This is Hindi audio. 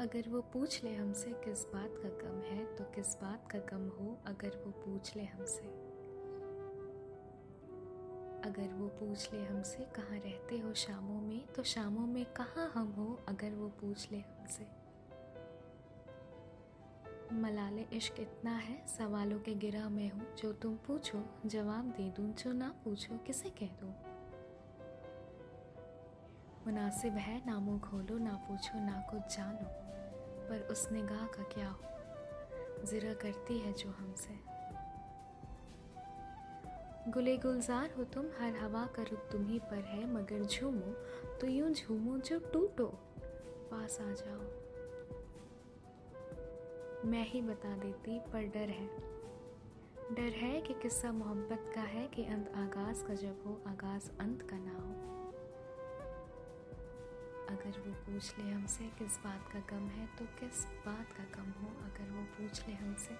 अगर वो पूछ ले हमसे किस बात का गम है तो किस बात का गम हो अगर वो पूछ ले हमसे? अगर वो पूछ ले हमसे कहाँ रहते हो शामों में तो शामों में कहाँ हम हो अगर वो पूछ ले हमसे? मलाले इश्क इतना है, सवालों के गिरा में हूँ, जो तुम पूछो, जवाब दे दूँ, जो ना पूछो, किसे कह दूँ? मुनासिब है, ना मुँह खोलो, ना पूछो, ना कुछ जानो, पर उस निगाह का क्या हो? ज़रा करती है जो हमसे। गुले गुलजार हो तुम, हर हवा का रुख तुम ही पर है, मगर झूमो तो यूँ झूमो जो टूटो। पास आ जाओ। मैं ही बता देती, पर डर है। डर है कि किस्सा मोहब्बत का है, कि अंत आगाज़ का जब हो, आगाज़ अंत का ना हो। अगर वो पूछ ले हमसे किस बात का गम है तो किस बात का गम हो अगर वो पूछ ले हमसे?